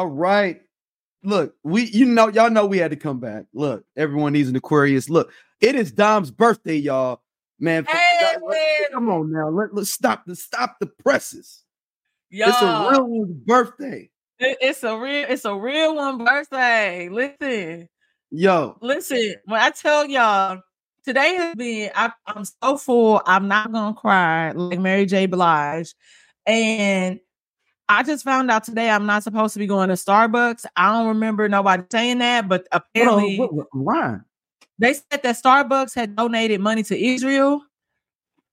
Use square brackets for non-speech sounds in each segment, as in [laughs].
All right. Look, we you know y'all know we had to come back. Look, everyone needs an Aquarius. Look, it is Dom's birthday, y'all. Man, Hey, let- come on now. Let, let's stop the stop the presses. Y'all, It's a real one's birthday. it- it's a real, it's a real one birthday. Listen, Yo, listen. When I tell y'all, today has been, I, I'm so full. I'm not gonna cry like Mary J. Blige, and I just found out today I'm not supposed to be going to Starbucks. I don't remember nobody saying that, but apparently what- what- why? they said that Starbucks had donated money to Israel.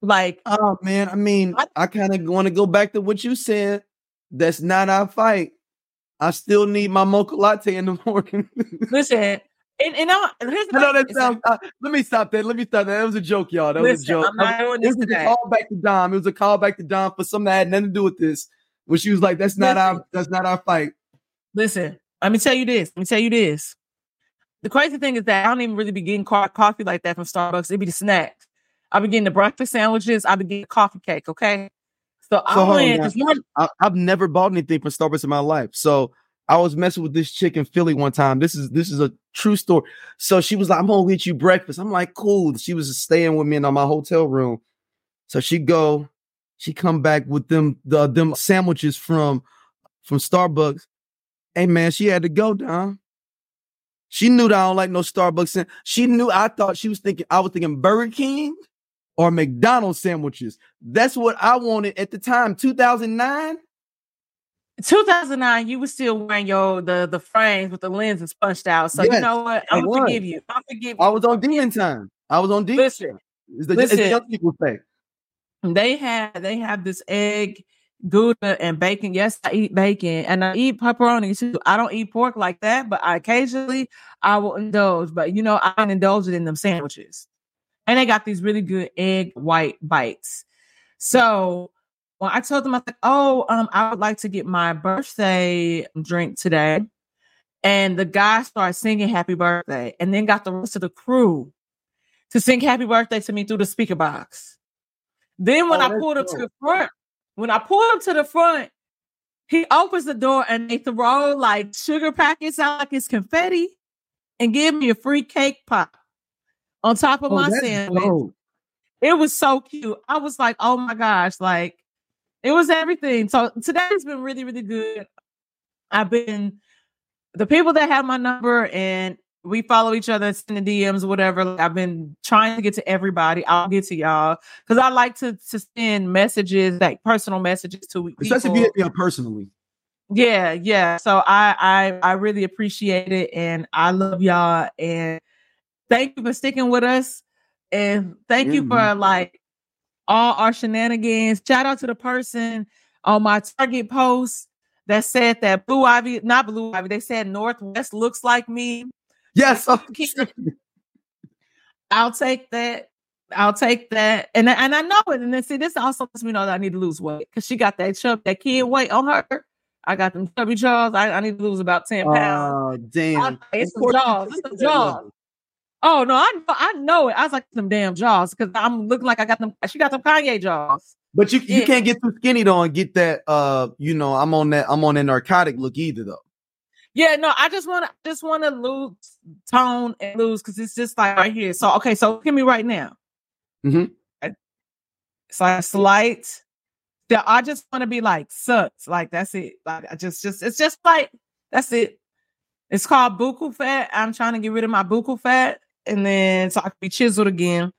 Like, Oh man, I mean, I- I kind of want to go back to what you said. That's not our fight. I still need my mocha latte in the [laughs] morning. listen, and, and I, here's the I know thing, that sounds. uh, let me stop that. Let me stop that. That was a joke, y'all. That was a joke. I'm not doing it this was a call back to Dom. It was a call back to Dom for something that had nothing to do with this. When she was like, "That's not Listen. our. That's not our fight." Listen, let me tell you this. Let me tell you this. The crazy thing is that I don't even really be getting co- coffee like that from Starbucks. It'd be the snacks. I be getting the breakfast sandwiches. I be getting coffee cake. Okay. So, I hold on went now. 'cause one- I, I've never bought anything from Starbucks in my life. So I was messing with this chick in Philly one time. This is this is a true story. So she was like, "I'm gonna get you breakfast." I'm like, "Cool." She was staying with me in my hotel room. So she go, she come back with them the them sandwiches from from Starbucks. Hey man, she had to go down. She knew that I don't like no Starbucks. She knew I thought she was thinking I was thinking Burger King or McDonald's sandwiches. That's what I wanted at the time, 2009. 2009, you was still wearing your the the frames with the lenses punched out. So you know what? I I'm gonna forgive you. I'm forgive you. I was on demon time. I was on demon. Listen, time. It's the, it's the listen. young people say. They have they have this egg gouda and bacon. Yes i eat bacon and i eat pepperoni too. I don't eat pork like that but I occasionally i will indulge but you know i indulge it in them sandwiches. And they got these really good egg white bites. So when i told them i said, oh um i would like to get my birthday drink today. And the guy started singing happy birthday and then got the rest of the crew to sing happy birthday to me through the speaker box then when Oh, I pulled up to the front, when I pulled up to the front, he opens the door and they throw like sugar packets out like it's confetti and give me a free cake pop on top of Oh, my sandwich. dope. It was so cute. I was like, oh my gosh, like it was everything. So today's been really, really good. I've been the people that have my number and we follow each other, send the DMs, whatever. like, I've been trying to get to everybody. I'll get to y'all because I like to to send messages, like personal messages to people. Especially if you hit me up personally. Yeah, yeah. So I I I really appreciate it and I love y'all and thank you for sticking with us and thank you for like all our shenanigans. Shout out to the person on my Target post that said that Blue Ivy, not Blue Ivy, they said North West looks like me. Yes. I'll take that. I'll take that. And I- and I know it. And then see, this also lets me know that I need to lose weight because she got that chub, that kid weight on her. I got them chubby jaws. I, I need to lose about 10 pounds. Oh, damn. I- it's some jaws. [laughs] It's some jaws. Oh no, I know, I know it. I was like some damn jaws because I'm looking like I got them. She got them Kanye jaws. But you, you Yeah. can't get too skinny though and get that uh you know I'm on that I'm on that narcotic look either though. Yeah, no, I just want to just want to lose tone and lose because it's just like right here. So okay, so look at me right now. Mm-hmm. I- It's like slight. Yeah, I just want to be like sucks. Like that's it. Like I just just it's just like that's it. It's called buccal fat. I'm trying to get rid of my buccal fat, and then so I can be chiseled again.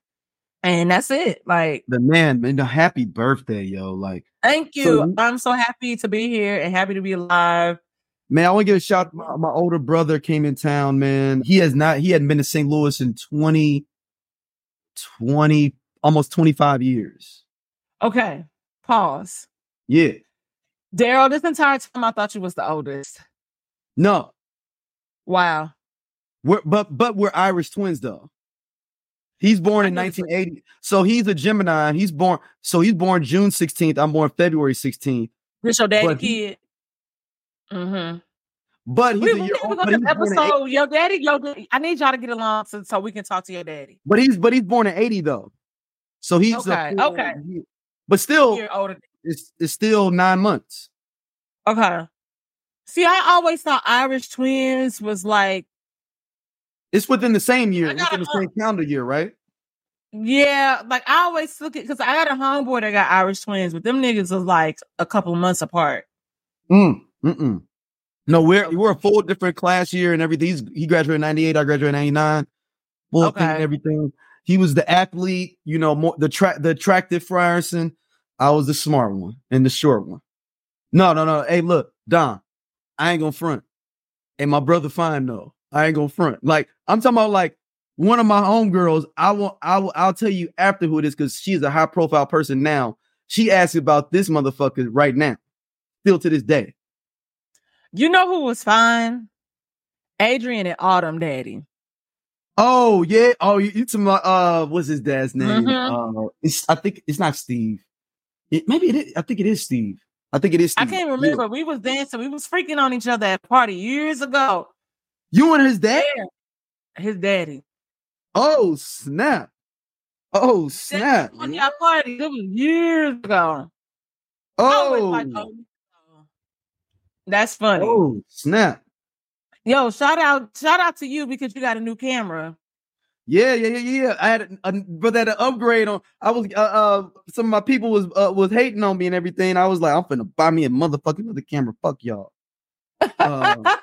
And that's it. Like The man, man, the happy birthday, yo. Like, Thank you. So you- I'm so happy to be here and happy to be alive. Man, I want to give a shout. My, my older brother came in town, man. He has not, he hadn't been to St. Louis in 20, 20, almost 25 years. Okay, pause. Yeah. Daryl, this entire time I thought you was the oldest. No, Wow. we're, but, but we're Irish twins though. He's born in 1980. So he's a Gemini. He's born, so he's born June 16th. I'm born February 16th. This your daddy But kid. Mm-hmm. But he's We, a we year to old. But he's, the born episode. Your daddy, your daddy. I need y'all to get along so, so we can talk to your daddy. but he's but he's born in 80 though. So he's a Okay, full- okay. he- but still it's it's still nine months. Okay. See, I always thought Irish twins was like It's within the same year, I got within the same calendar year, right? Yeah, like I always look at because I got a homeboy that got Irish twins, but them niggas was like a couple months apart. Mm, mm-mm. No, we're we're a full different class year and everything. He's, he graduated in 98, I graduated in 99. Full thing and everything. He was the athlete, you know, more the track the attractive Frierson. I was the smart one and the short one. No, no, no. Hey, look, Don, I ain't gonna front. And my brother fine though. I ain't gonna front. Like, I'm talking about like one of my homegirls. I will I will I'll tell you after who it is because she's a high profile person now. She asked about this motherfucker right now, still to this day. You know who was fine? Adrian and Autumn Daddy. Oh yeah. Oh, you, you to my uh, what's his dad's name? Mhm. Uh, it's I think it's not Steve. It, maybe it is. I think it is Steve. I think it is. I can't Yeah. remember. We was dancing. We was freaking on each other at a party years ago. You and his dad. His daddy. Oh snap! Oh snap! On our party. It was years ago. Oh, oh, That's funny. oh snap! Yo, shout out, shout out to you because you got a new camera. Yeah, yeah, yeah, yeah. I had, a, a, but that upgrade on. I was, uh, uh, some of my people was uh, was hating on me and everything. I was like, I'm finna buy me a motherfucking other camera. Fuck y'all. Uh, [laughs]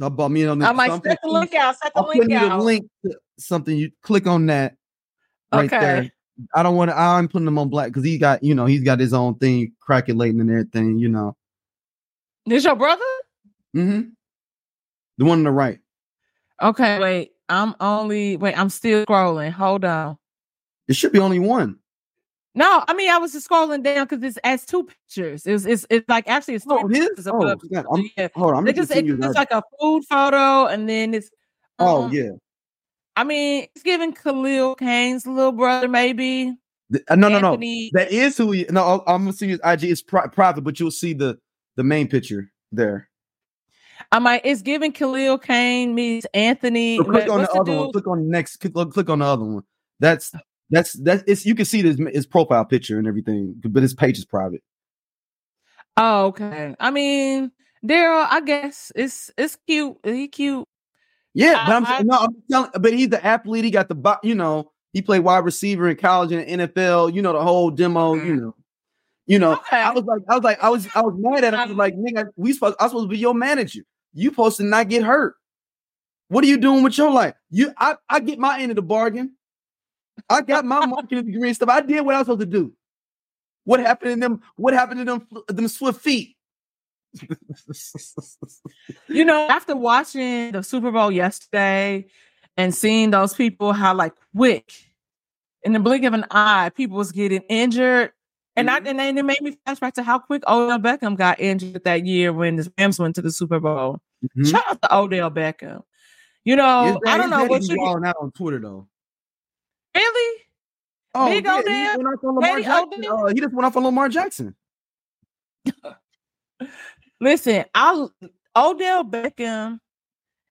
so I bought me on. I'm like, set the link out, set the I'll link the out. link to something. You click on that right Okay. there. I don't want to. I'm putting him on black because he got, you know, he's got his own thing calculating and everything. You know, This your brother? mm-hmm. the one on the right. Okay, wait. I'm only wait, I'm still scrolling. Hold on. It should be only one. No, I mean I was just scrolling down because it's as two pictures. It's it's it's like actually it's three Oh, his? pictures Oh, above. snap. I'm, yeah. hold on. I'm It just it, it's like a food photo, and then it's Oh um, yeah. I mean, it's giving Khalil Kain's little brother, maybe. The- uh, no, no, no. That is who. He, no, I'm gonna see his IG. It's pri- private, but you'll see the the main picture there. I might. It's giving Khalil Kain meets Anthony. So click on the other one. Click on the next. Click, click on the other one. That's that's that's. It's you can see his his profile picture and everything, but his page is private. Oh, okay. I mean, Daryl. I guess it's it's cute. He cute. Yeah, I- but I'm I- no, I'm telling. But he's the athlete. He got the you know. He played wide receiver in college and NFL. You know the whole demo. You mm-hmm. know. You know, Okay. I was like, I was like, I was, I was mad at him. I was um, like, nigga, we supposed, I was supposed to be your manager. You supposed to not get hurt. What are you doing with your life? You, I, I get my end of the bargain. I got my [laughs] marketing degree and stuff. I did what I was supposed to do. What happened to them? What happened to them? Them swift feet. You know, after watching the Super Bowl yesterday and seeing those people, how like quick in the blink of an eye, people was getting injured. And I and then it made me flashback to how quick Odell Beckham got injured that year when the Rams went to the Super Bowl. Mhm. Shout out to Odell Beckham. You know, dad- I don't know what you wilding out on Twitter though. really. Oh, Big yeah, Odell? he went off on Lamar Jackson. Uh, he just went off on Lamar Jackson. [laughs] Listen, I Odell Beckham.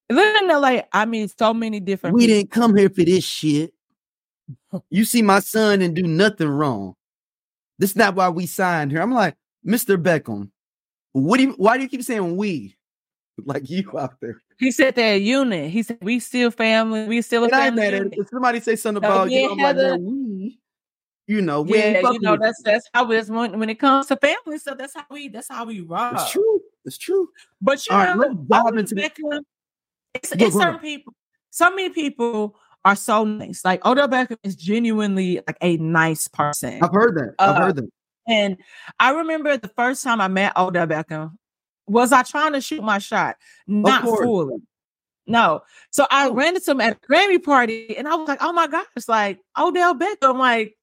Living in LA, I mean, so many different. We people. didn't come here for this shit. [laughs] You see my son and do nothing wrong. This is not why we signed here. I'm like, Mr. Beckham, what do you why do you keep saying we? [laughs] Like you out there. He said they're a unit. He said we still family. We still a And I family. mad unit." If somebody say something about you, yeah, I'm like, Heather. man, we, you know, we ain't Yeah, you know that's that's how it's when when it comes to family stuff. That's how we that's how we you. rock. It's true. It's true. But you All right, know, let's dive into Beckham, it's, it's certain people. So many people are so nice. Like Odell Beckham is genuinely like a nice person. I've heard that. I've Uh, heard that. And I remember the first time I met Odell Beckham, was I trying to shoot my shot? Not fully. No. So I Oh. ran into him at a Grammy party and I was like, oh my gosh, like Odell Beckham, like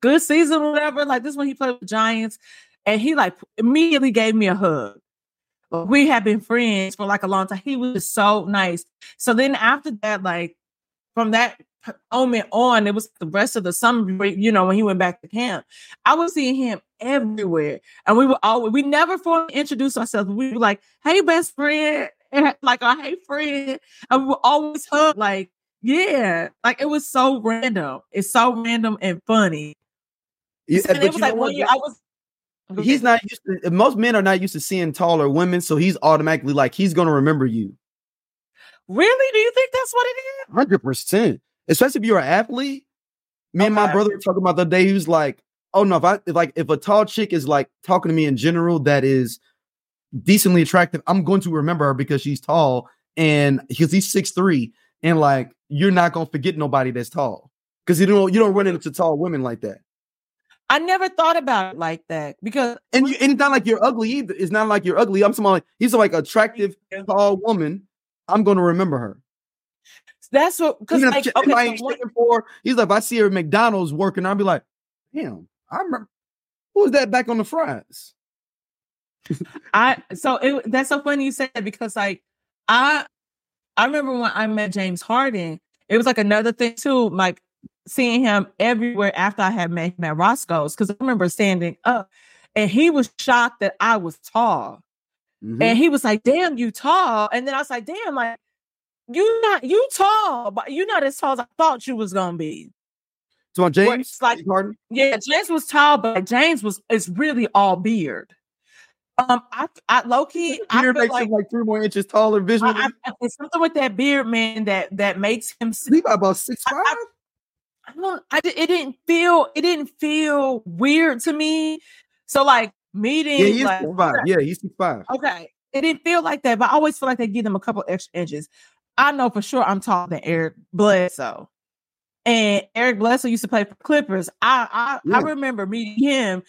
good season, whatever. Like this one he played with Giants. And he like immediately gave me a hug. We had been friends for like a long time. He was so nice. So then after that, like from that moment on, it was the rest of the summer, you know, when he went back to camp. I was seeing him everywhere. And we were always, we never formally introduced ourselves. We were like, hey, best friend. And like, our hey, friend. And we were always hug. Like, yeah. Like, it was so random. It's so random and funny. Yeah, And but it was like one year I was, he's not used to most men are not used to seeing taller women, so he's automatically like he's gonna remember you. Really? Do you think that's what it is? Hundred percent. Especially if you're an athlete. Me and my brother were talking about the day. He was like, "Oh no, if I if like if a tall chick is like talking to me in general that is decently attractive, I'm going to remember her because she's tall and because he's six three, and like you're not gonna forget nobody that's tall because you don't you don't run into tall women like that. I never thought about it like that because And you, and it's not like you're ugly either. It's not like you're ugly. I'm someone like he's like attractive tall woman. I'm going to remember her. that's what because if, like if okay, I so ain't what- checking for, he's like, if I see her at McDonald's working, I'll be like, damn, I remember who was that back on the fries? [laughs] I so it that's so funny you said that because like I I remember when I met James Harden, it was like another thing too, like seeing him everywhere after I had met him at Roscoe's because I remember standing up and he was shocked that I was tall. Mhm. And he was like, damn, you tall. And then I was like, damn, like you not you tall, but you're not as tall as I thought you was gonna be. So on James, like- James Yeah, James was tall, but James was is really all beard. Um, I, I low key, I beard makes like him like three more inches taller visually. I, I, it's something with that beard, man, that that makes him. he about, six five. I, I don't. I it didn't feel. It didn't feel weird to me. So like meeting, Yeah, he's like, five. Yeah, he's five. okay, it didn't feel like that, but I always feel like they give them a couple extra inches. I know for sure I'm taller than Eric Bledsoe. And Eric Bledsoe used to play for Clippers. I I, I remember meeting him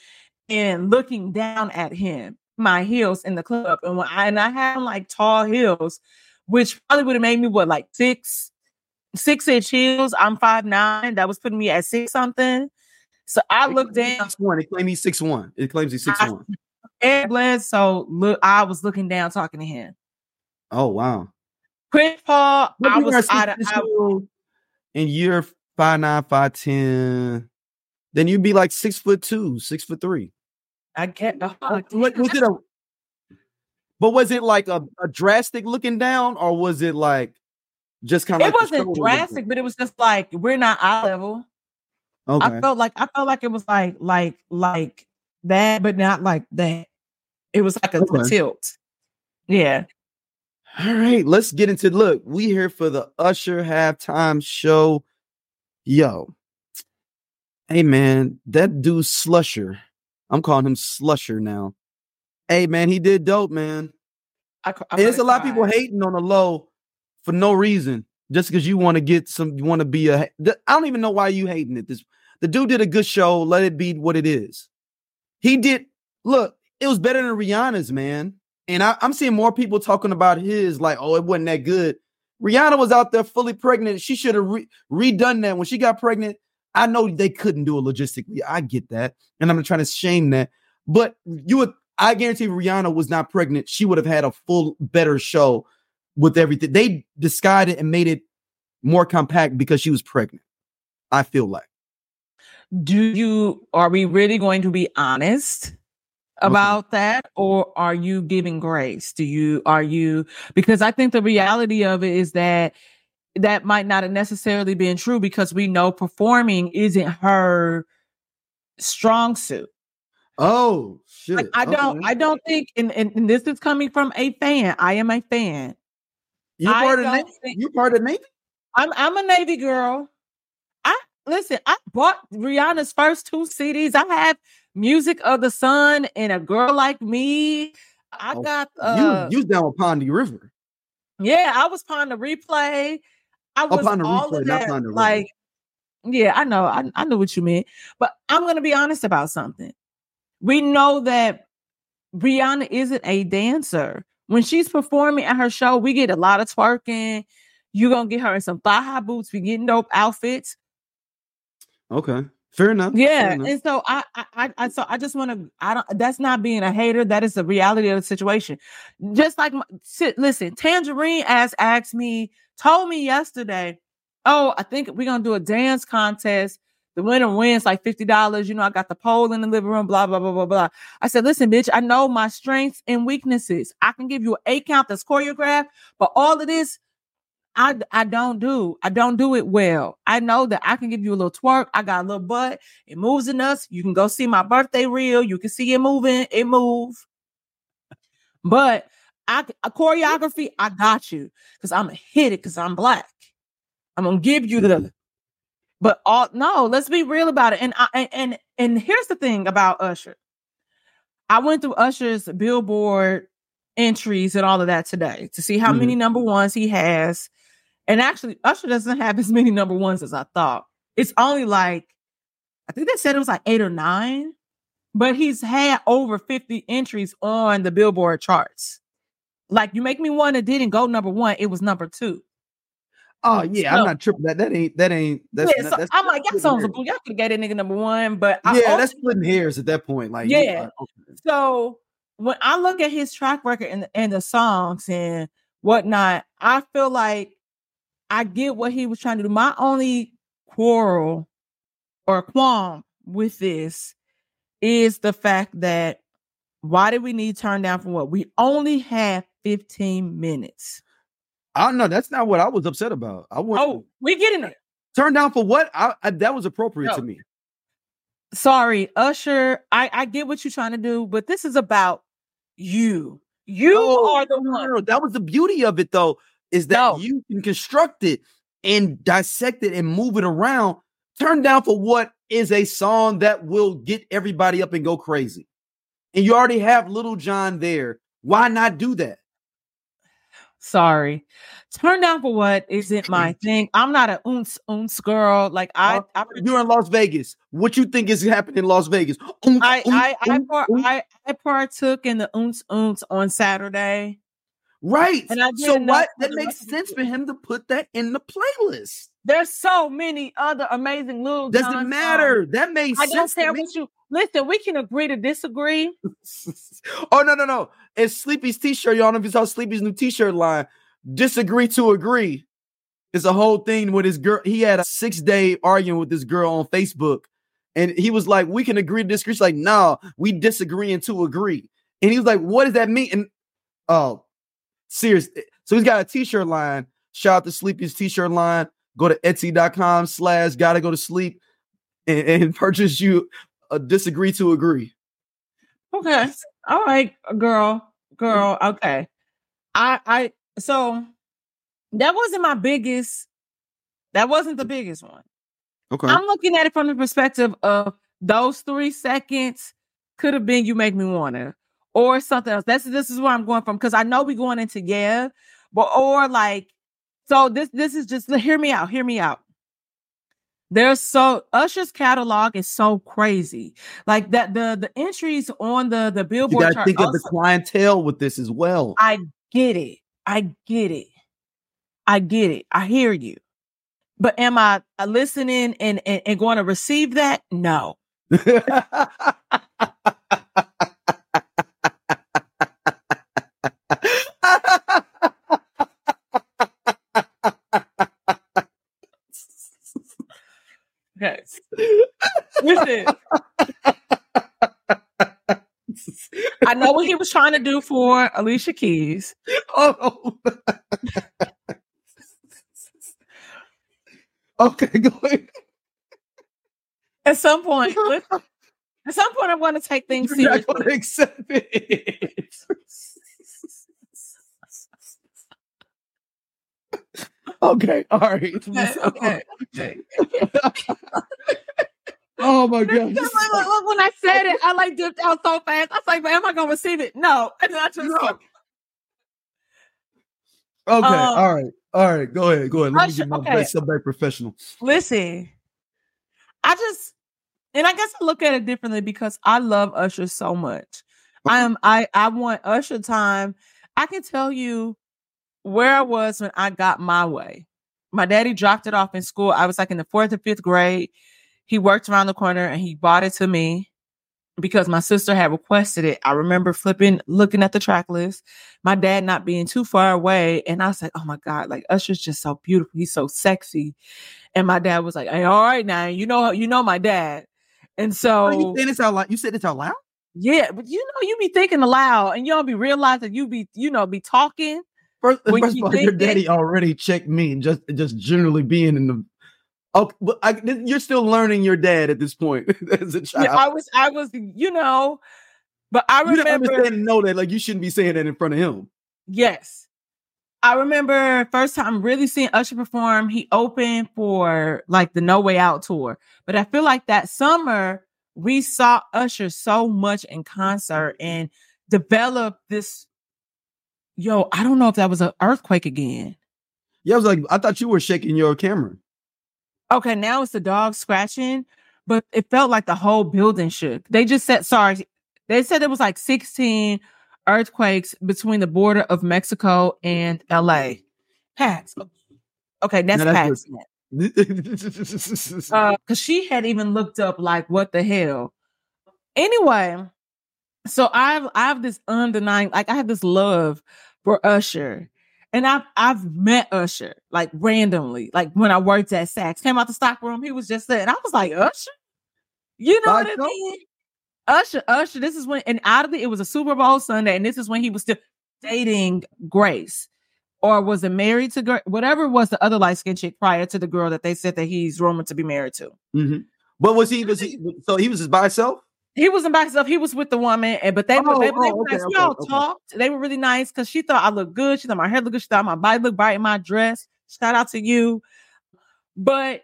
and looking down at him, my heels in the club. And when I and I had like tall heels, which probably would have made me what like six, six inch heels. I'm five nine. That was putting me at six something. So I looked down one. It claims he's six one. It claims he's six one. [laughs] Eric Bledsoe. Look, I was looking down talking to him. Oh wow. Chris Paul, But I was out of, I, and you're five nine, five ten. Then you'd be like six foot two, six foot three. I get the What, was it a? But was it like a, a drastic looking down, or was it like just kind of? It wasn't drastic, but it was just like we're not eye level. Okay. I felt like I felt like it was like like like that, but not like that. It was like a, a tilt. Yeah. All right, let's get into look. We here for the Usher halftime show. Yo, hey man, that dude Slusher. I'm calling him Slusher now. Hey man, he did dope, man. I, I there's a lot of people hating on the low for no reason, just because you want to get some, you want to be a. I don't even know why you hating it. This the dude did a good show. Let it be what it is. He did. Look, it was better than Rihanna's, man. And I, I'm seeing more people talking about his, like, oh, it wasn't that good. Rihanna was out there fully pregnant. She should have re- redone that when she got pregnant. I know they couldn't do it logistically. I get that, and I'm not trying to shame that. But you would, I guarantee, Rihanna was not pregnant. She would have had a full, better show with everything. They disguised it and made it more compact because she was pregnant. I feel like. Do you are we really going to be honest about that or are you giving grace? Do you are you because I think the reality of it is that that might not have necessarily been true because we know performing isn't her strong suit. Oh shit! Like, I don't Okay. I don't think and, and, and this is coming from a fan. I am a fan. You part of Navy? think- You part of Navy? I'm I'm a Navy girl. I listen, I bought Rihanna's first two CDs. I have Music of the Sun and A Girl Like Me. I Oh, got uh you you was down with Pondy River. yeah, I was on the replay. I was Upon the all Replay, of not that. Upon the River. Like, yeah, I know. I, I know what you meant. But I'm gonna be honest about something. We know that Rihanna isn't a dancer. When she's performing at her show, we get a lot of twerking. You're gonna get her in some thigh high boots. We get dope outfits. Okay, fair enough. fair Yeah, enough. and so I, I, I, I so I just want to. I don't. That's not being a hater. That is the reality of the situation. Just like, my, sit, listen, Tangerine ass asked me, told me yesterday. Oh, I think we're gonna do a dance contest. The winner wins like fifty dollars. You know, I got the pole in the living room. Blah blah blah blah blah. I said, listen, bitch, I know my strengths and weaknesses. I can give you an eight count that's choreographed, but all of this, I I don't do. I don't do it well. I know that I can give you a little twerk. I got a little butt. It moves in us. You can go see my birthday reel. You can see it moving. It move. But I a choreography, I got you because I'm gonna hit it because I'm black. I'm gonna give you the. But all no, let's be real about it. And I and and here's the thing about Usher. I went through Usher's Billboard entries and all of that today to see how mm-hmm. many number ones he has. And actually, Usher doesn't have as many number ones as I thought. It's only like, I think they said it was like eight or nine, but he's had over 50 entries on the Billboard charts. Like, you make me one that didn't go number one, it was number two. Oh yeah, so, I'm not tripping. That that ain't that ain't that's. Yeah, so that's I'm like, y'all songs are Y'all could have got that nigga number one, but yeah, also, that's splitting hairs at that point. Like yeah. okay. So when I look at his track record and and the songs and whatnot, I feel like I get what he was trying to do. My only quarrel or qualm with this is the fact that why did we need turn down for what? We only have 15 minutes. I don't know. That's not what I was upset about. I want. Oh, we getting it. Turn down for what? I, I that was appropriate no. to me. Sorry, Usher. I I get what you're trying to do, but this is about you. You oh, are the one. That was the beauty of it, though, is that no. you can construct it and dissect it and move it around. Turn down for what is a song that will get everybody up and go crazy. And you already have Lil Jon there. Why not do that? Sorry. Turn down for what isn't my [laughs] thing. I'm not a oons oons girl. Like I, oh, I you're in Las Vegas. What you think is happening in Las Vegas? I, I, I, par- I, I partook in the oons oons on Saturday. Right. And I so what? That makes sense for him to put that in the playlist. There's so many other amazing little. Doesn't John matter. Songs. That makes I sense. I don't care what you listen. We can agree to disagree. [laughs] oh no no no! It's Sleepy's t-shirt. Y'all know if you saw Sleepy's new t-shirt line. Disagree to agree. It's a whole thing with his girl. He had a six day arguing with this girl on Facebook, and he was like, "We can agree to disagree." She's like, "No, nah, we disagreeing to agree." And he was like, "What does that mean?" And oh, serious. So he's got a t-shirt line. Shout out to Sleepy's t-shirt line go to etsy.com slash gotta go to sleep and, and purchase you a disagree to agree. Okay. All right, uh, girl. Mm-hmm. Girl. Okay. I I so that wasn't my biggest, that wasn't the biggest one. Okay. I'm looking at it from the perspective of those three seconds could have been you make me wanna or something else. That's this is where I'm going from because I know we're going into yeah, but or like so this this is just hear me out. Hear me out. There's so Usher's catalog is so crazy. Like that the the entries on the the Billboard. You got to think also, of the clientele with this as well. I get it. I get it. I get it. I hear you. But am I uh, listening and and, and going to receive that? No. [laughs] Okay. Listen. I know what he was trying to do for Alicia Keys. Oh. [laughs] okay, go ahead. At some point, [laughs] at some point, I'm going to take things You're seriously. Not going to accept it. [laughs] okay, all right. Okay, okay. Oh my god! Look, when I said it, I like dipped out so fast. I was like, "But "Am I gonna receive it?" No, [laughs] and I just. No. Okay, um, all right, all right. Go ahead, go ahead. Let me get my okay. best back professional. Listen, I just, and I guess I look at it differently because I love Usher so much. I am, I, I want Usher time. I can tell you where I was when I got my way. My daddy dropped it off in school. I was like in the fourth or fifth grade. He worked around the corner and he bought it to me because my sister had requested it. I remember flipping, looking at the track list, my dad not being too far away. And I was like, oh my God, like Usher's just so beautiful. He's so sexy. And my dad was like, hey, all right now, you know, you know my dad. And so you saying this out loud. You said this out loud? Yeah, but you know, you be thinking aloud and you don't be realizing you be, you know, be talking First, first you of all, your daddy already checked me just just generally being in the. Okay, but I, you're still learning your dad at this point [laughs] as a child. Yeah, I was, I was, you know, but I you don't remember. understand and know that like you shouldn't be saying that in front of him. Yes. I remember first time really seeing Usher perform. He opened for like the No Way Out tour. But I feel like that summer we saw Usher so much in concert and developed this. Yo, I don't know if that was an earthquake again. Yeah, I was like, I thought you were shaking your camera. Okay, now it's the dog scratching, but it felt like the whole building shook. They just said, sorry, they said it was like 16 earthquakes between the border of Mexico and LA. Pats. Okay, that's No, that's Pats. [laughs] Uh, she had even looked up like what the hell. Anyway, so I've I have this undenying, like I have this love for Usher. And I've I've met Usher like randomly, like when I worked at Saks, came out the stock room, he was just there, and I was like, Usher, you know what I mean? Usher, Usher, this is when, and oddly, it was a Super Bowl Sunday, and this is when he was still dating Grace, or was it married to Grace? Whatever was the other light skinned chick prior to the girl that they said that he's rumored to be married to. Mhm. But was he was he so he was just by himself? He wasn't by himself. He was with the woman, and but they oh, were Oh, they, they oh, were okay, nice. We all okay. talked. They were really nice because she thought I looked good. She thought my hair looked good. She thought my body looked bright in my dress. Shout out to you. But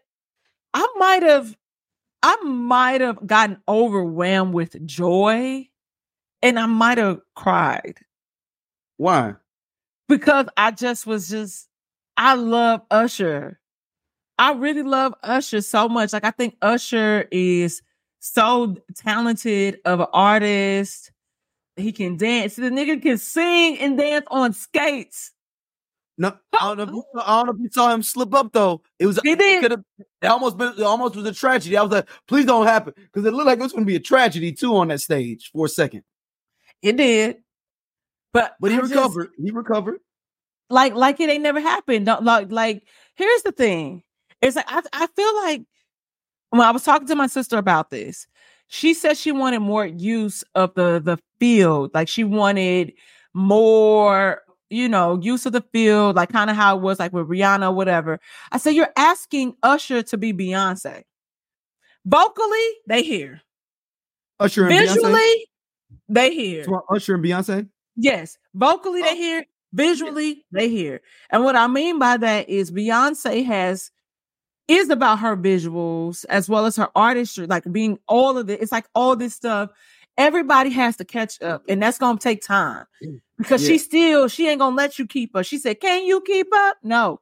I might have, I might have gotten overwhelmed with joy, and I might have cried Why? because I just was just I love Usher. I really love Usher so much. Like I think Usher is so talented of an artist. He can dance. The nigga can sing and dance on skates. No, I don't know. If you, saw- I don't know if you saw him slip up though. It was He it did. it almost been it almost was a tragedy. I was like, please don't happen because it looked like it was going to be a tragedy too on that stage for a second. It did. But But he I just- recovered. He recovered. like like it ain't never happened. Don't like like here's the thing. It's like I I feel like when I was talking to my sister about this, she said she wanted more use of the the field. Like she wanted more, you know, use of the field, like kind of how it was like with Rihanna or whatever. I said, You're asking Usher to be Beyonce. Vocally, they hear. Usher and Beyonce. Visually, they hear. So, Usher and Beyonce. Yes, vocally Oh. they hear, visually they hear. And what I mean by that is Beyonce has is about her visuals as well as her artistry, like being all of it. It's like all this stuff. Everybody has to catch up, and that's gonna take time because she still she ain't gonna let you keep up. She said, "Can you keep up?" No,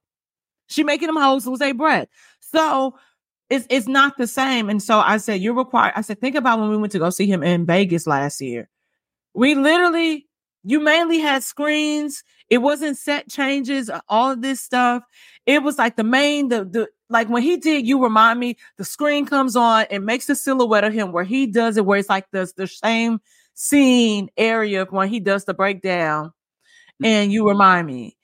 she making them hoes lose their breath. So it's it's not the same. And so I said, "You're required." I said, "Think about when we went to go see him in Vegas last year. We literally, you mainly had screens. It wasn't set changes, uh, all of this stuff. It was like the main, the the like when he did, you remind me, the screen comes on, it makes the silhouette of him where he does it, where it's like the, the same scene area when he does the breakdown. And you remind me.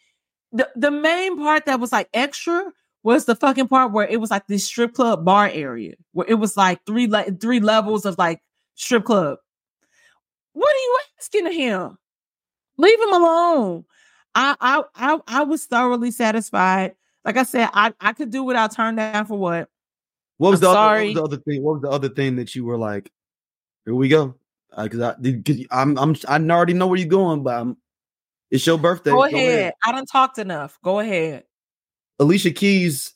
The the main part that was like extra was the fucking part where it was like this strip club bar area where it was like three le- three levels of like strip club. What are you asking of him? Leave him alone. I I I, I was thoroughly satisfied. Like I said, I, I could do without turn down for what. What was I'm the other, what was the other thing? What was the other thing that you were like? Here we go. Uh, because I, cause I'm, I'm, I already know where you're going, but I'm, it's your birthday. Go ahead. I done talked enough. Go ahead. Alicia Keys.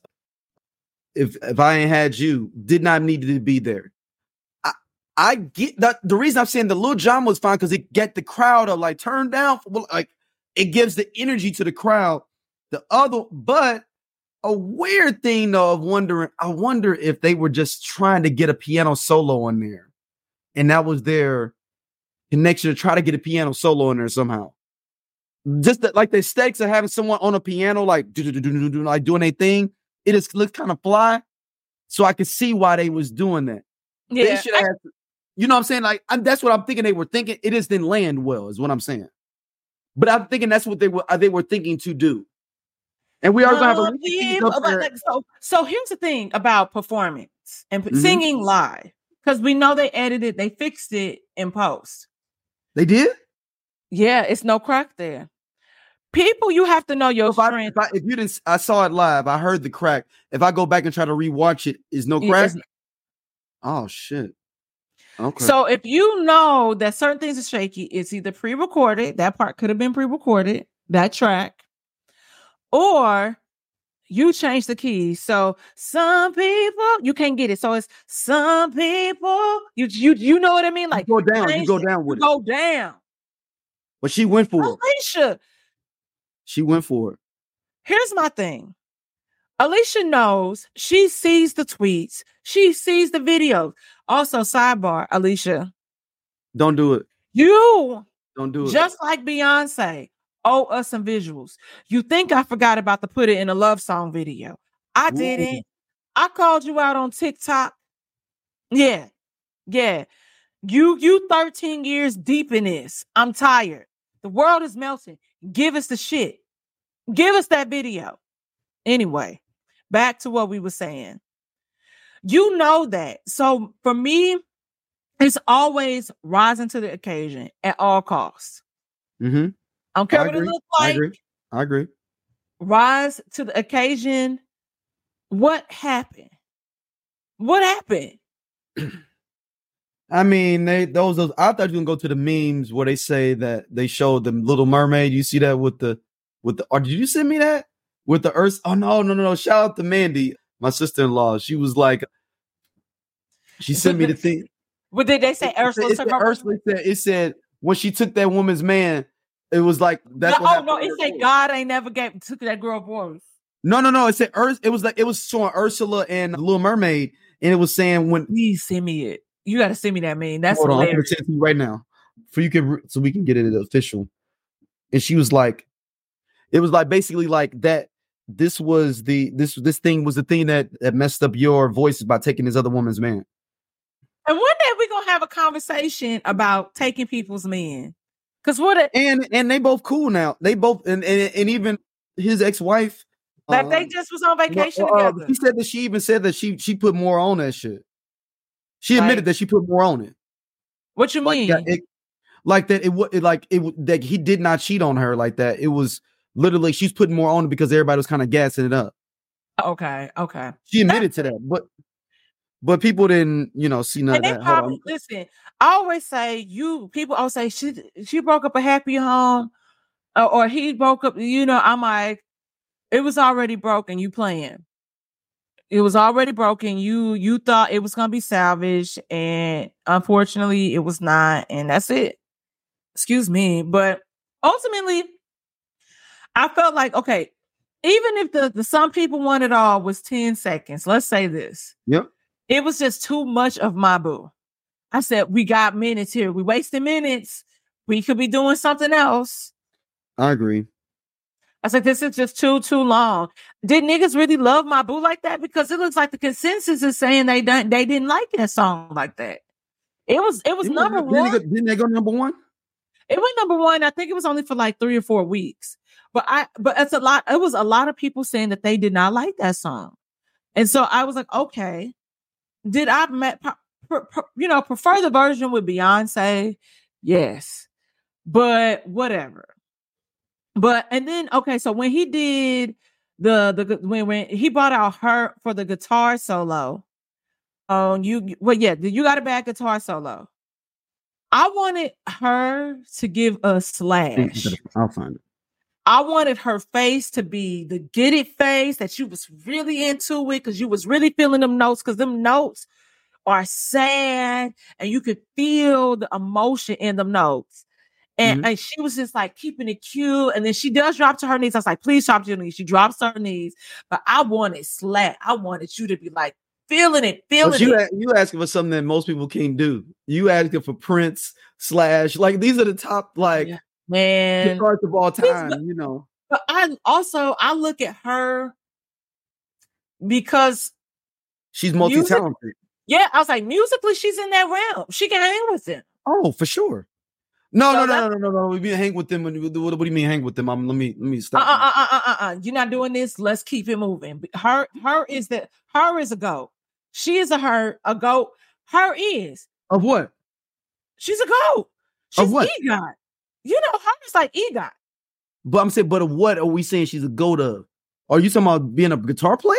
If if I ain't had you, did not need to be there. I I get that. The reason I'm saying the Lil Jon was fine because it get the crowd to like turn down. For, like it gives the energy to the crowd. The other, but a weird thing though of wondering. I wonder if they were just trying to get a piano solo on there, and that was their connection to try to get a piano solo in there somehow. Just that, like the aesthetics of having someone on a piano, like do, do, do, do, like doing a thing, it just looks kind of fly. So I could see why they was doing that. They should have, you know what I'm saying? Like I'm, that's what I'm thinking they were thinking. It just didn't land well, is what I'm saying. But I'm thinking that's what they were uh, they were thinking to do. And we are gonna have a yeah, up but like, so so here's the thing about performance and Mhm. singing live because we know they edited, they fixed it in post. They did. Yeah, it's no crack there. people, you have to know your If, I, if, I, if you didn't, I saw it live. I heard the crack. If I go back and try to rewatch it, is no crack. Oh shit. Okay. So if you know that certain things are shaky, it's either pre-recorded, that part could have been pre-recorded, that track, or you change the keys. So some people you can't get it. So it's some people you you you know what I mean? Like you go down. You go down with it. go down. But she went for it. Alicia, She went for it. here's my thing. Alicia knows she sees the tweets, she sees the videos. Also, sidebar, Alicia, Don't do it. you Don't do it. just like Beyonce owe us some visuals. You think I forgot about to put it in a love song video? I didn't. I called you out on TikTok. Yeah, yeah. You you 13 years deep in this. I'm tired. The world is melting. Give us the shit. Give us that video. Anyway, back to what we were saying. You know that. So for me, it's always rising to the occasion at all costs. mm-hmm. I don't care I what it agree. looks I agree. I agree. Rise to the occasion. What happened? What happened? I mean, they those those. I thought you were gonna go to the memes where they say that they showed the Little Mermaid. You see that with the with the. Or did you send me that with the Earth? Oh no, no, no, no! Shout out to Mandy, my sister in law. She was like, she sent me the thing. What did they say? It Ursula it Ursula said it said when she took that woman's man, it was like that's no, oh no, it said. God ain't never gave took that girl voice. No, no, no. It said Urs. It was like it was showing Ursula and Little Mermaid, and it was saying when. Please send me it. You got to send me that man. That's Hold on, I'm gonna send you right now, for you can so we can get it official. And she was like, it was like basically like that. This was the this this thing was the thing that, that messed up your voices by taking this other woman's man. And one day we're gonna have a conversation about taking people's men. Cause what a, And and they both cool now. They both and and, and even his ex wife. that they just was on vacation uh, together. She said that she even said that she she put more on that shit. She admitted Like- that she put more on it. What you like mean? that, it, like that it would like it that he did not cheat on her like that. It was literally she's putting more on it because everybody was kind of gassing it up. okay, okay. She admitted to that, but but people didn't, you know, see none And of that. Probably listen. I always say you people always say she she broke up a happy home, or, or he broke up. You know, I'm like, it was already broken. You playing? It was already broken. You you thought it was gonna be salvaged, and unfortunately, it was not. And that's it. Excuse me, but ultimately, I felt like okay. Even if the, the some people want it all was 10 seconds, let's say this. Yep. It was just too much of my boo. I said, we got minutes here. We wasting minutes. We could be doing something else. I agree. I said, this is just too, too long. Did niggas really love my boo like that? Because it looks like the consensus is saying they don't they didn't like that song like that. It was it was Didn't number didn't one. They go, didn't they go number one? It went number one. I think it was only for like three or four weeks. But I but it's a lot. It was a lot of people saying that they did not like that song. And so I was like, okay. Did I met you know prefer the version with Beyonce? Yes. But whatever. But and then okay, so when he did the the when when he brought out her for the guitar solo, um, you well yeah, you got a bad guitar solo. I wanted her to give a slash. I'll find it. I wanted her face to be the get it face that you was really into it because you was really feeling them notes because them notes are sad and you could feel the emotion in them notes. And, Mhm. and she was just like keeping it cute. And then she does drop to her knees. I was like, please drop to your knees. She drops to her knees. But I wanted slack. I wanted you to be like feeling it, feeling But you it. you asking for something that most people can't do. You asking for Prince Slash like these are the top like Yeah. Man. guitarists of all time. You know, But I also I look at her because she's multi talented. yeah, I was like musically she's in that realm. She can hang with him. Oh, for sure. No, So no, no, no, no, no, no. We mean hang with them. When, what, what do you mean hang with them? Um, let me let me stop. uh uh uh uh uh. You're not doing this. Let's keep it moving. Her her is the her is a goat. She is a her a goat. Her is Of what? she's a goat. She's Of what? EGOT. You know her is like EGOT. But I'm saying, but what are we saying she's a goat of? Are you talking about being a guitar player?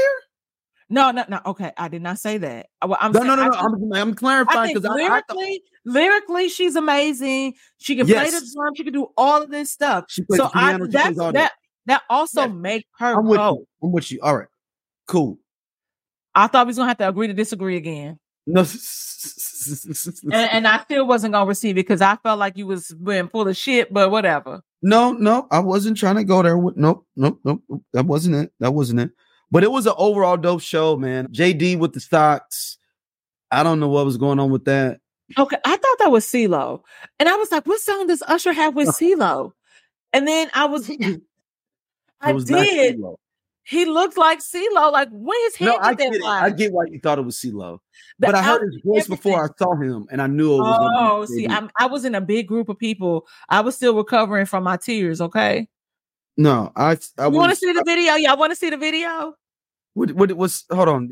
No, no, no. Okay, I did not say that. Uh, well, I'm no, saying, no, no, I no. I'm, I'm clarifying because I, I, lyrically, lyrically, she's amazing. She can play the Yes. drum. She can do all of this stuff. she plays So I piano. she that's plays all that that also Yes. make her I'm with go. you. I'm with you. All right, cool. I thought we was gonna have to agree to disagree again, No, [laughs] and, and I still wasn't gonna receive it because I felt like you was being full of shit. But whatever. no, no. I wasn't trying to go there. With, nope, nope, nope. That wasn't it. That wasn't it. But it was an overall dope show, man. JD with the stocks. I don't know what was going on with that. Okay, I thought that was CeeLo, and I was like, "What song does Usher have with [laughs] CeeLo?" And then I was, [laughs] I was not did. He looked like CeeLo. Like when his head No, I get it. I get why you thought it was CeeLo. But I heard his voice before I saw him, and I knew it was. Oh, see, I'm, I was in a big group of people. I was still recovering from my tears. Okay, no, I. I you want to see the video? Y'all want to see the video? What? What? What's? Hold on.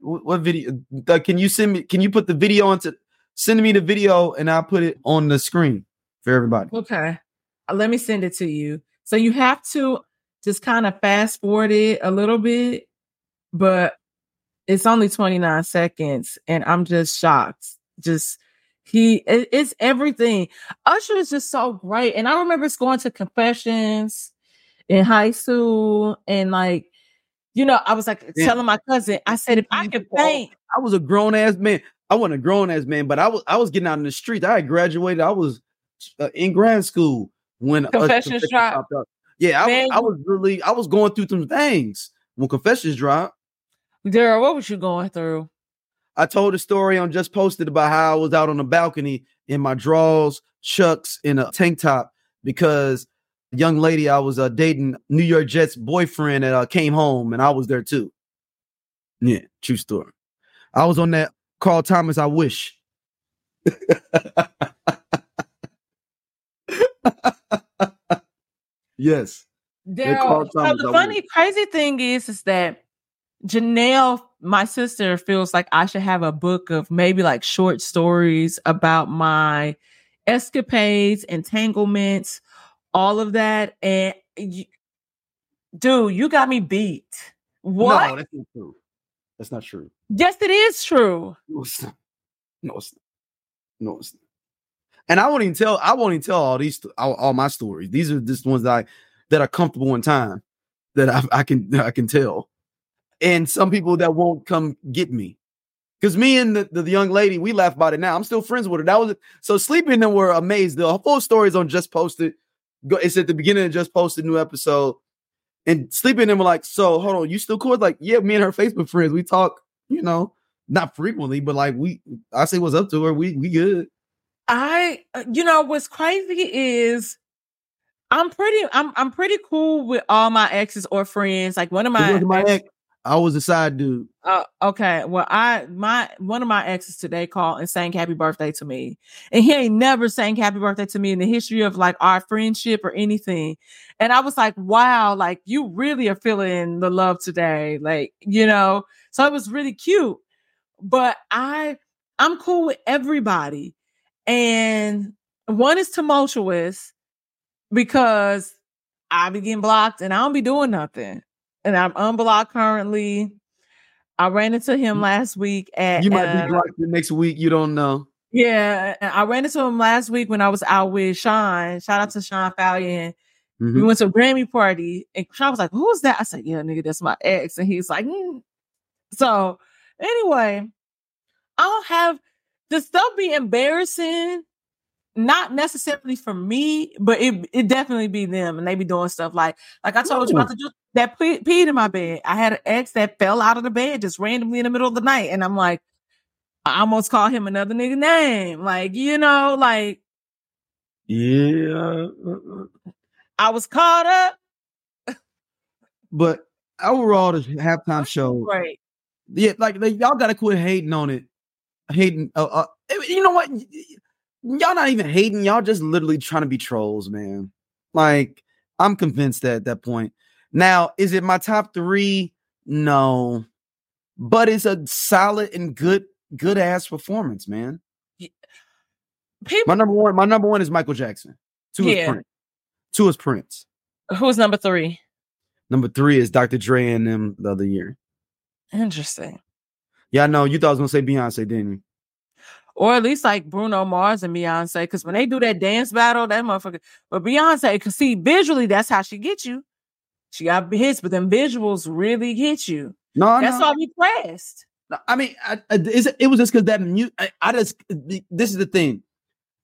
What, what video? uh, can you send me? Can you put the video onto? Send me the video, and I'll put it on the screen for everybody. Okay, Uh, let me send it to you. So you have to just kind of fast forward it a little bit, but it's only 29 seconds, and I'm just shocked. Just he, it- it's everything. Usher is just so great, and I remember going to confessions in high school, and like, you know, I was like Yeah. telling my cousin, I said, if I could paint, I was a grown ass man. I wasn't a grown ass man, but I was. I was getting out in the streets. I had graduated. I was uh, in grad school when uh, Confessions dropped. popped up. Yeah, I, was, I was really. I was going through some things when confessions dropped. Daryl, what was you going through? I told a story on just posted about how I was out on the balcony in my drawers, chucks, in a tank top because a young lady I was uh, dating, New York Jets boyfriend, that uh, came home and I was there too. Yeah, true story. I was on that Carl Thomas. I wish. [laughs] yes. Daryl, so the funny, crazy thing is, is that Janelle, my sister, feels like I should have a book of maybe like short stories about my escapades, entanglements, all of that. And you, dude, you got me beat. What? No, that's not true. That's not true. yes, it is true. No, it's not. No, it's not. No, it's not. And I won't even tell. I won't even tell all these all, all my stories. These are just ones that I that are comfortable in time that I, I can I can tell. And some people that won't come get me. Because me and the, the, young lady, we laugh about it now. I'm still friends with her. That was so sleeping and them were amazed. The full story is on just posted. It's at the beginning of just posted new episode. And sleeping and them were like, so hold on, you still cool? Like, yeah, me and her Facebook friends, we talk, you know, not frequently, but like we I say what's up to her. We we good. I, uh, you know, what's crazy is I'm pretty, I'm, I'm pretty cool with all my exes or friends. Like one of my, my ex- ex. I was a side dude. Uh, okay. Well, I my one of my exes today called and sang happy birthday to me, and he ain't never sang happy birthday to me in the history of like our friendship or anything. And I was like, wow, like you really are feeling the love today, like you know. So it was really cute. But I I'm cool with everybody, and one is tumultuous because I be getting blocked and I don't be doing nothing and I'm unblocked currently. I ran into him last week at You might uh, be blocked the next week. You don't know. yeah. I ran into him last week when I was out with Sean. Shout out to Sean Fallion. We Mhm. went to a Grammy party, and Sean was like, "Who's that?" I said, "Yeah, nigga, that's my ex." And he's like, "Mm." "So anyway, I don't have the stuff be embarrassing." Not necessarily for me, but it it definitely be them, and they be doing stuff like like I told you about the that pe- peed in my bed. I had an ex that fell out of the bed just randomly in the middle of the night, and I'm like, I almost called him another nigga name, like you know, like Yeah. I was caught up. But overall, the halftime show, Right. yeah, like they, y'all gotta quit hating on it. Hating, uh, uh, you know what? Y'all not even hating. Y'all just literally trying to be trolls, man. Like I'm convinced that at that point. Now, is it my top three? No, but it's a solid and good, good ass performance, man. People My number one, my number one is Michael Jackson. Two is Prince. Two is Prince. Who's number three? Number three is Dr. Dre and them the other year. Interesting. Yeah, I know. You thought I was gonna say Beyonce, didn't you? Or at least like Bruno Mars and Beyonce, because when they do that dance battle, that motherfucker. But Beyonce, because see, visually, that's how she gets you. She got hits, but them visuals really hit you. No, That's no. why we pressed. No, I mean, I, I, it, it was just because that mu- I, I just this is the thing.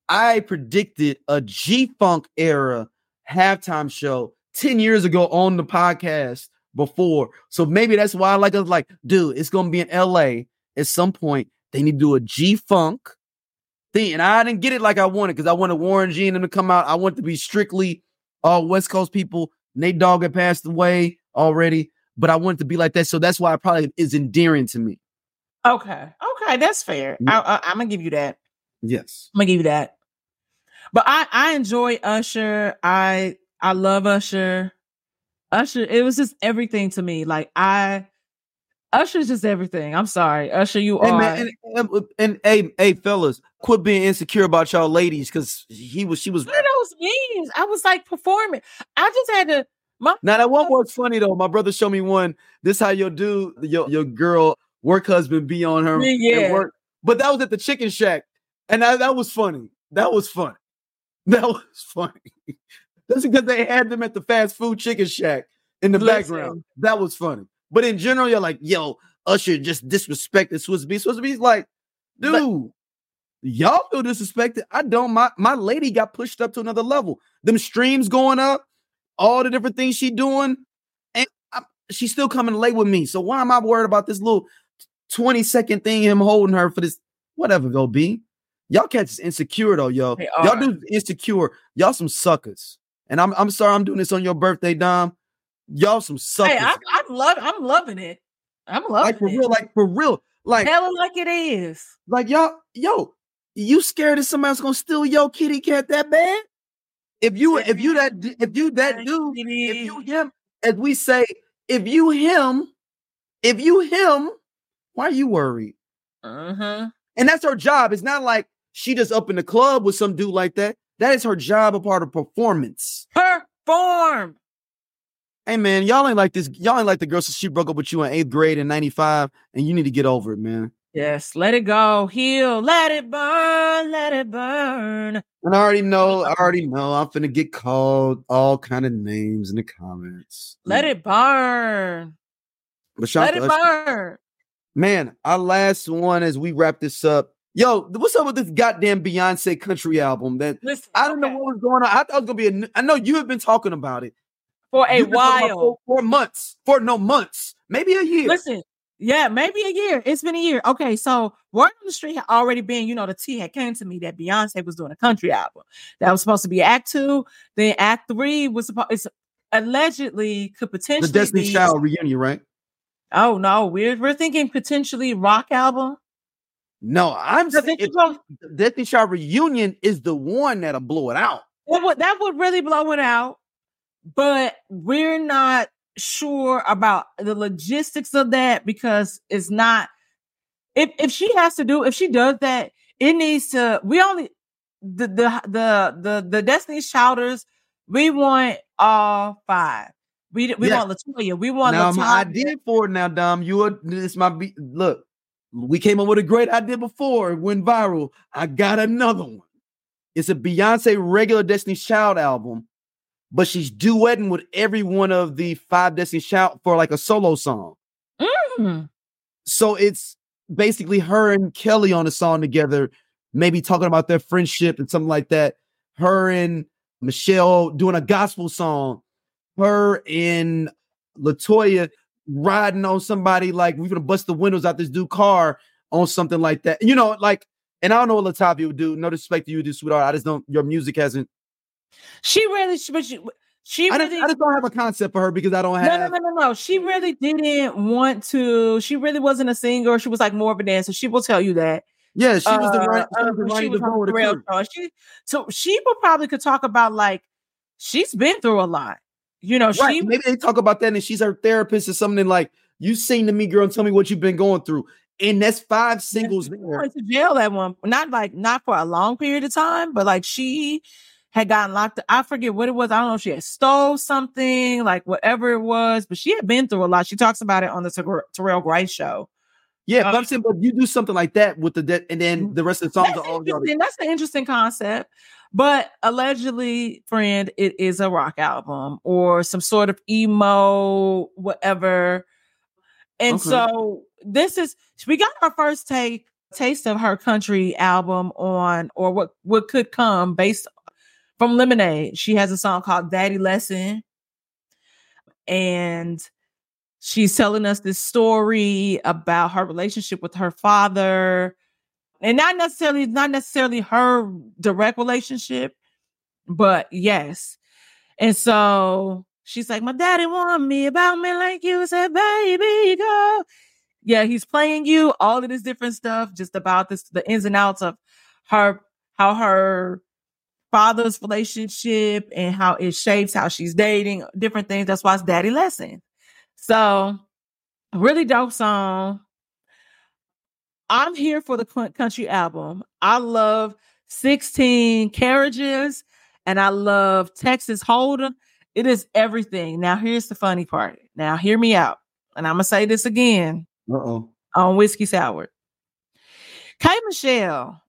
I predicted a G Funk era halftime show ten years ago on the podcast before, so maybe that's why I like us like, dude, it's gonna be in L.A. at some point. They need to do a G Funk thing, and I didn't get it like I wanted because I wanted Warren G and them to come out. I want to be strictly all West Coast people. Nate Dogg had passed away already, but I want it to be like that, so that's why it probably is endearing to me. Okay. Okay, that's fair. Yeah. I, I, I'm gonna give you that. Yes. I'm gonna give you that. But I I enjoy Usher. I I love Usher. Usher, it was just everything to me. Like I Usher's just everything. I'm sorry. Usher, you Hey are man, and, and, and hey, hey, fellas, quit being insecure about y'all ladies because he was, she was. what are those memes? I was like performing. I just had to my Now that one was funny though. My brother showed me one. This how your dude, your your girl work husband be on her at Yeah. work, but that was at the chicken shack, and that, that was funny. That was funny. [laughs] That was funny. That's because they had them at the fast food chicken shack in the Listen. background. That was funny. But in general, you're like, yo, Usher just disrespected Swizz Beatz. Swizz Beatz like, dude, But- y'all feel disrespected. I don't. My my lady got pushed up to another level. Them streams going up, all the different things she doing, and I, she's still coming late with me. So why am I worried about this little 20 second thing, him holding her for this, whatever go be? Y'all cats is insecure though, yo. Y'all do insecure. Y'all some suckers. And I'm I'm sorry I'm doing this on your birthday, Dom. Y'all some suckers. hey, I, I love I'm loving it. I'm loving it. like for it. real, like for real. Like, Tell it like it is. like y'all, yo, you scared that somebody's gonna steal your kitty cat that bad? If you if you that if you that dude, if you him, as we say, if you him, if you him, why are you worried? uh-huh. And that's her job. It's not like she just up in the club with some dude like that. That is her job, a part of performance. Perform. Hey man, y'all ain't like this. Y'all ain't like the girl since she broke up with you in eighth grade in '95, and you need to get over it, man. Yes, let it go. Heal. Let it burn. Let it burn. And I already know, I already know, I'm finna get called all kind of names in the comments. Let it burn. But Let it burn. man, our last one as we wrap this up. Yo, what's up with this goddamn Beyonce country album? That Listen, I don't know what was going on. I thought it was gonna be a. I know you have been talking about it for a You've been talking about while. for, months, for no months, maybe a year. Listen, yeah, maybe a year. It's been a year. Okay, so word on the street had already been, you know, the T had came to me that Beyonce was doing a country album. That was supposed to be Act Two. Then Act Three was supposed. It's allegedly could the potentially Destiny be. Child reunion, right? Oh no, we're we're thinking potentially rock album. No, I'm So saying then if you Destiny Child reunion is the one that'll blow it out. that would that would really blow it out, but we're not sure about the logistics of that because it's not. If if she has to do if she does that, it needs to. We only the the the the the Destiny's Childers. We want all five. We we Yeah. want LeToya. We want now my idea for it now, Dom. You are this might be look. We came up with a great idea before it went viral. I got another one. It's a Beyonce regular Destiny's Child album, but she's duetting with every one of the five Destiny's Child for like a solo song. Mm. So it's basically her and Kelly on a song together, maybe talking about their friendship and something like that. Her and Michelle doing a gospel song. Her and LeToya riding on somebody like we're gonna bust the windows out this dude car on something like that. You know, like, and I don't know what Latavia would do. No disrespect to you, do sweetheart. I just don't. Your music hasn't. She really, but she, she I just, I just don't have a concept for her because I don't have. no, no, no, no. She really didn't want to. She really wasn't a singer. She was like more of a dancer. She will tell you that. Yeah, she was the Uh, right. She uh, was Ronnie she was the She so she will probably could talk about like she's been through a lot. You know, Right. she Maybe they talk about that and she's her therapist or something like, you sing to me, girl, and tell me what you've been going through. And that's five singles there. went to jail at one not like not for a long period of time, but like she had gotten locked. I forget what it was. I don't know if she had stole something, like whatever it was, but she had been through a lot. She talks about it on the Ter- Terrell Gray show. Yeah, um, but I'm saying, but you do something like that with the debt, and then the rest of the songs That's are all. That's an interesting concept. But allegedly, friend, it is a rock album or some sort of emo, whatever. And Okay. so this is we got our first take taste of her country album on or what what could come based from Lemonade. She has a song called Daddy Lesson. And she's telling us this story about her relationship with her father and not necessarily not necessarily her direct relationship but yes. And so she's like my daddy want me about me like you said baby girl. Yeah he's playing you all of this different stuff just about this the ins and outs of her how her father's relationship and how it shapes how she's dating different things. That's why it's daddy lesson. So really dope song i'm here for the country album i love 16 carriages and i love texas hold'em it is everything now here's the funny part now hear me out and i'm gonna say this again Uh oh. on whiskey sour K Michelle,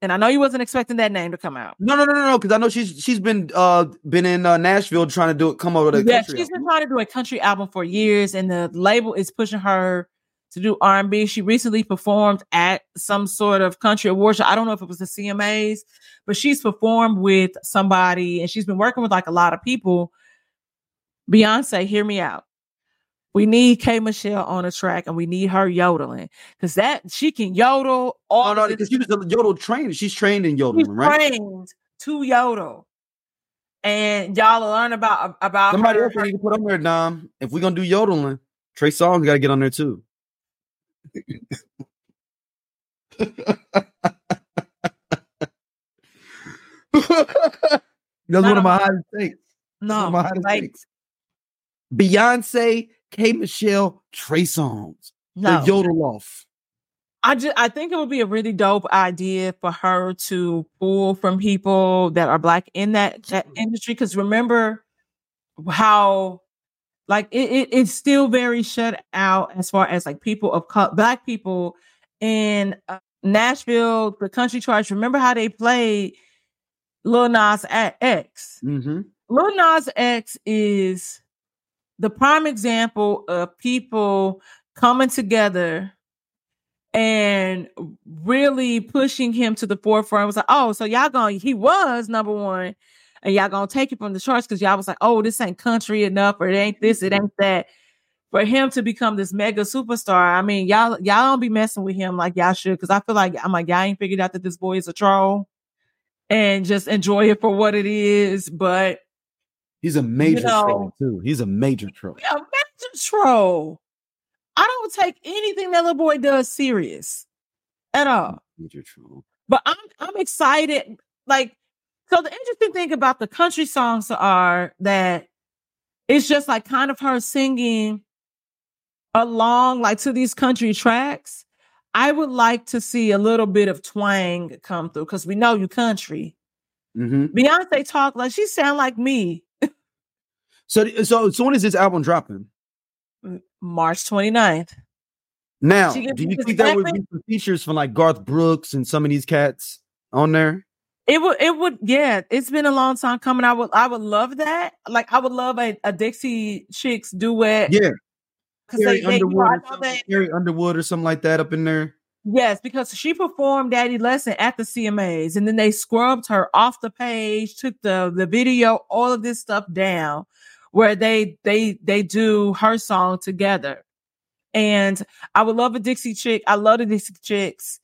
and I know you wasn't expecting that name to come out. No, no, no, no, no. Because I know she's she's been uh been in uh, Nashville trying to do it. Come over to Yeah, country. she's been trying to do a country album for years, and the label is pushing her to do R and B. She recently performed at some sort of country award show. I don't know if it was the CMAs, but she's performed with somebody, and she's been working with like a lot of people. Beyonce, hear me out. We need K Michelle on a track, and we need her yodeling because that she can yodel. All Oh no, because she was a yodel trained. She's trained in She's yodeling, right? trained to yodel, and y'all will learn about about Somebody her. else need to put on there, Dom. If we're gonna do yodeling, Trey Songz got to get on there too. That's one of my hottest takes. No, my hottest like takes. Beyonce, K. Michelle, Trey Songz, no. the yodel off. I just I think it would be a really dope idea for her to pull from people that are black in that, that mm. industry. Because remember how like it, it it's still very shut out as far as like people of color, black people in uh, Nashville, the country charts. Remember how they played Lil Nas at X? Mm-hmm. Lil Nas X is the prime example of people coming together and really pushing him to the forefront. It was like, oh, so y'all going he was number one, and y'all gonna take it from the charts because y'all was like, oh, this ain't country enough, or it ain't this, it ain't that. For him to become this mega superstar, I mean, y'all y'all don't be messing with him like y'all should, because I feel like I'm like y'all ain't figured out that this boy is a troll, and just enjoy it for what it is. But He's a major know- troll too. He's a major troll. a major troll. I don't take anything that little boy does serious at all. Major troll. But I'm I'm excited. Like, so the interesting thing about the country songs are that it's just like kind of her singing along like to these country tracks. I would like to see a little bit of twang come through because we know you country. Mm-hmm. Beyonce talk like she sound like me. So, so, so when is this album dropping? March 29th. Now, do you think there would be some features from like Garth Brooks and some of these cats on there? It would, it would, yeah. It's been a long time coming. I would, I would love that. Like, I would love a, a Dixie Chicks duet. Yeah, because they, they, you Underwood, or know they, Carrie Underwood or something like that up in there. yes, because she performed Daddy Lesson at the CMAs, and then they scrubbed her off the page, took the the video, all of this stuff down, where they they they do her song together. And I would love a Dixie chick. I love the Dixie chicks.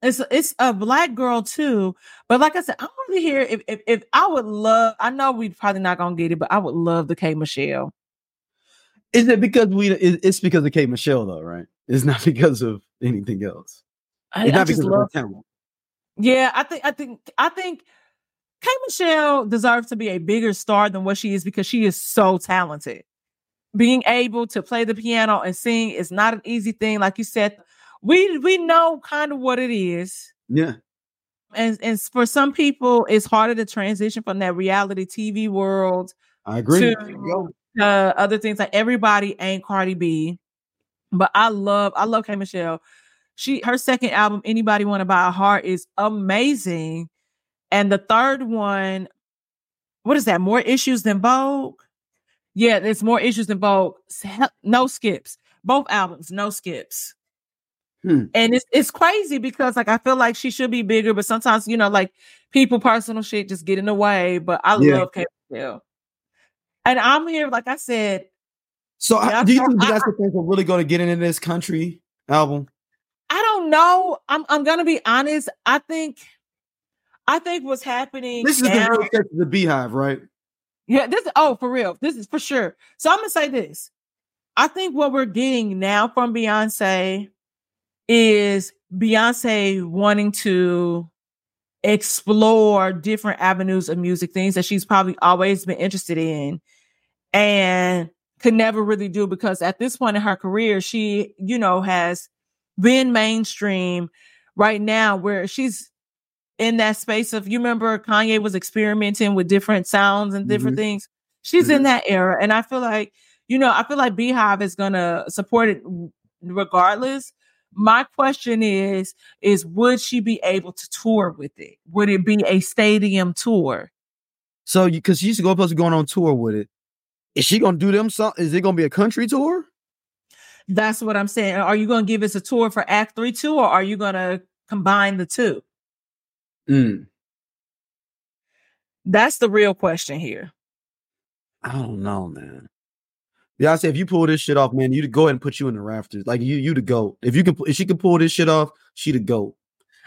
It's it's a black girl too, but like I said, I want to hear if, if if I would love. I know we probably not gonna get it, but I would love the K Michelle. Is it because we? It's because of K. Michelle though, right? It's not [laughs] because of anything else. I, It's I not just because of love. Yeah, I think I think I think K Michelle deserves to be a bigger star than what she is because she is so talented. Being able to play the piano and sing is not an easy thing. Like you said, we we know kind of what it is. Yeah, and and for some people, it's harder to transition from that reality TV world. I agree. To, uh, other things like everybody ain't Cardi B, but I love I love K Michelle. She her second album, Anybody Want to Buy a Heart, is amazing, and the third one, what is that? More issues than Vogue. Yeah, there's more issues than Vogue. No skips. Both albums, no skips. Hmm. And it's it's crazy because like I feel like she should be bigger, but sometimes you know like people personal shit just get in the way. But I yeah. love K Michelle, and I'm here like I said. So yeah, do you think that's the things are really going to get into this country album? I don't know. I'm I'm gonna be honest. I think I think what's happening. This is now, the real the BeyHive, right? Yeah. This. Oh, for real. This is for sure. So I'm gonna say this. I think what we're getting now from Beyonce is Beyonce wanting to explore different avenues of music, things that she's probably always been interested in and could never really do because at this point in her career, she, you know, has been mainstream right now where she's in that space of you remember Kanye was experimenting with different sounds and different mm-hmm. things. She's mm-hmm. in that era. And I feel like, you know, I feel like BeyHive is gonna support it regardless my question is is would she be able to tour with it? Would it be a stadium tour? So because she's supposed to go plus going on tour with it. Is she gonna do them something is it gonna be a country tour? That's what i'm saying. Are you gonna give us a tour for act three too or are you gonna combine the two? Mm. that's the real question here. I don't know man yeah, I say if you pull this shit off, man, you to go ahead and put you in the rafters. Like you, you to go. If you can, if she can pull this shit off, she to go.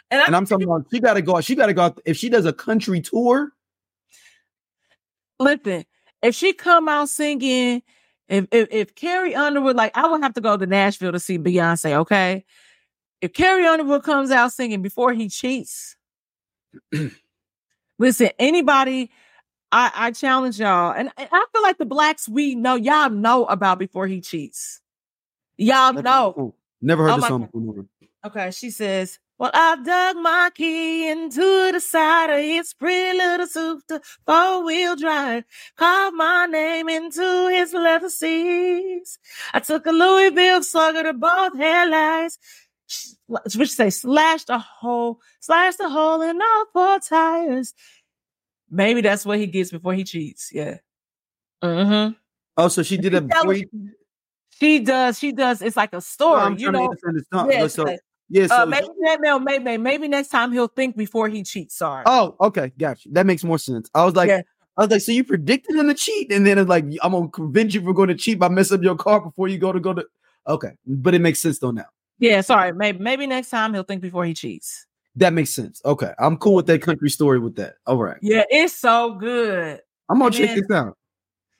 And, and I'm talking about she got to go. She got to go. If she does a country tour, listen. If she come out singing, if if, if Carrie Underwood, like I would have to go to Nashville to see Beyonce. Okay, if Carrie Underwood comes out singing before he cheats, [clears throat] listen. Anybody I, I challenge y'all, and, and I feel like the blacks we know y'all know about before he cheats. Y'all know. Oh, never heard oh the song before. Okay, she says, "Well, I dug my key into the side of his pretty little suit, four wheel drive. Carved my name into his leather seats. I took a Louisville slugger to both headlights." Which say slashed a hole, slashed a hole in all four tires. Maybe that's what he gets before he cheats. Yeah. Mm-hmm. Oh, so she did a before he... She does. She does. It's like a story. Oh, you know. Yeah, so, yeah, so uh, maybe, maybe, maybe, maybe next time he'll think before he cheats. Sorry. Oh, okay, gotcha. That makes more sense. I was like, yeah. I was like, so you predicted him to cheat, and then it's like, I'm gonna convince you we're going to cheat by messing up your car before you go to go to. Okay, but it makes sense though now. Yeah, sorry. Maybe maybe next time he'll think before he cheats. That makes sense. Okay. I'm cool with that country story with that. All right. Yeah, it's so good. I'm gonna and check then, this out.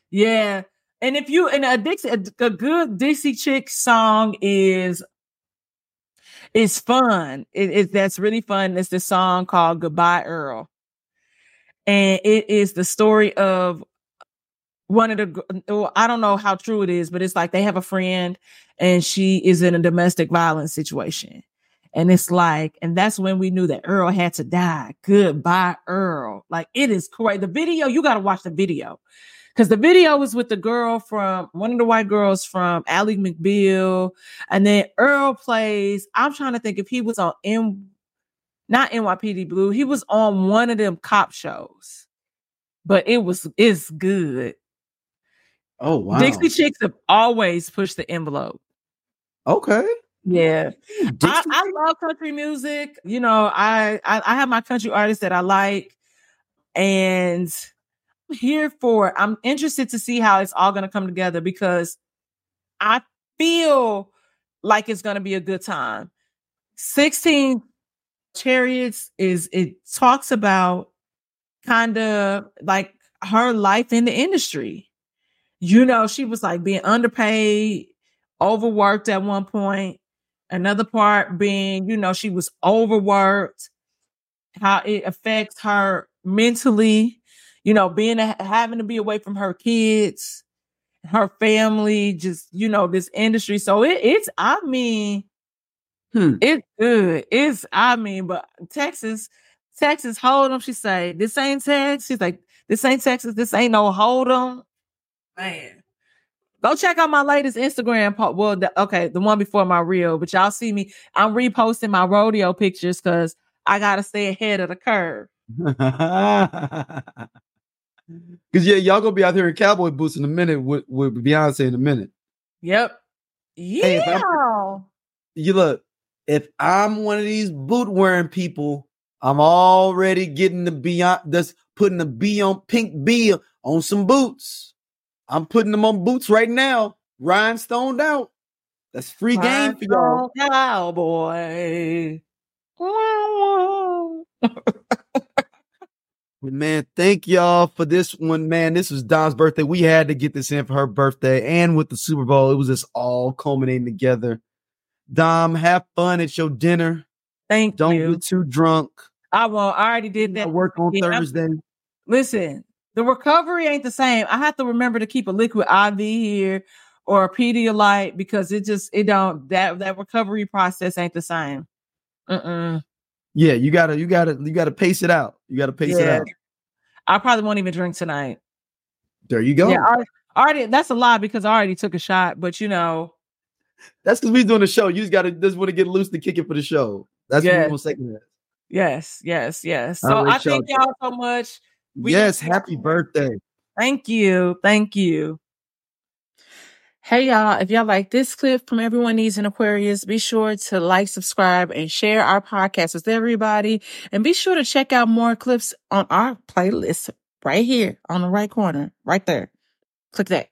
Yeah. And if you and a Dixie a, a good Dixie Chick song is is fun. It is that's really fun. It's the song called Goodbye Earl. And it is the story of one of the I don't know how true it is, but it's like they have a friend and she is in a domestic violence situation. And it's like, and that's when we knew that Earl had to die. Goodbye, Earl. Like it is great. The video, you got to watch the video. Because the video was with the girl from one of the white girls from Ally McBeal. And then Earl plays, I'm trying to think if he was on M, not NYPD Blue, he was on one of them cop shows. But it was, it's good. Oh, wow. Dixie Chicks have always pushed the envelope. Okay. Yeah, I, I, love country music. You know, I, I, I have my country artists that I like, and I'm here for. It. I'm interested to see how it's all going to come together because I feel like it's going to be a good time. Sixteen Chariots is it talks about kind of like her life in the industry. You know, she was like being underpaid, overworked at one point Another part being, you know, she was overworked, how it affects her mentally, you know, being having to be away from her kids, her family, just, you know, this industry. So it, it's, I mean, hmm. it's good. It's, I mean, but Texas, Texas hold them. She say, this ain't Texas. She's like, this ain't Texas. This ain't no Hold'em. Man. Go check out my latest Instagram. Po- well, the, okay, the one before my reel, but y'all see me. I'm reposting my rodeo pictures because I gotta stay ahead of the curve. [laughs] Cause yeah, y'all gonna be out here in cowboy boots in a minute with, with Beyonce in a minute. Yep. Hey, Yeah. You look, if I'm one of these boot wearing people, I'm already getting the beyond that's putting the B on pink B on some boots. I'm putting them on boots right now, rhinestoned out. That's free game for y'all. Cowboy. Man, thank y'all for this one, man. This was Dom's birthday. We had to get this in for her birthday and with the Super Bowl. It was just all culminating together. Dom, have fun at your dinner. Thank Don't you. get too drunk. I won't. I already did I that. work on Yeah, Thursday. Listen, the recovery ain't the same. I have to remember to keep a liquid IV here or a Pedialyte because it just it don't that that recovery process ain't the same. Mm-mm. Yeah, you gotta, you gotta, you gotta pace it out. You gotta pace it out. I probably won't even drink tonight. There you go. Yeah, I already, already that's a lie because I already took a shot. But you know, That's because we doing the show. You just gotta just want to get loose to kick it for the show. That's what Yes. we want to say. yes, yes, yes. So right, I thank y'all so much. We yes, got- happy birthday. Thank you. Thank you. Hey y'all, if y'all like this clip from Everyone Needs an Aquarius, be sure to like, subscribe, and share our podcast with everybody. And be sure to check out more clips on our playlist right here on the right corner, right there. Click that.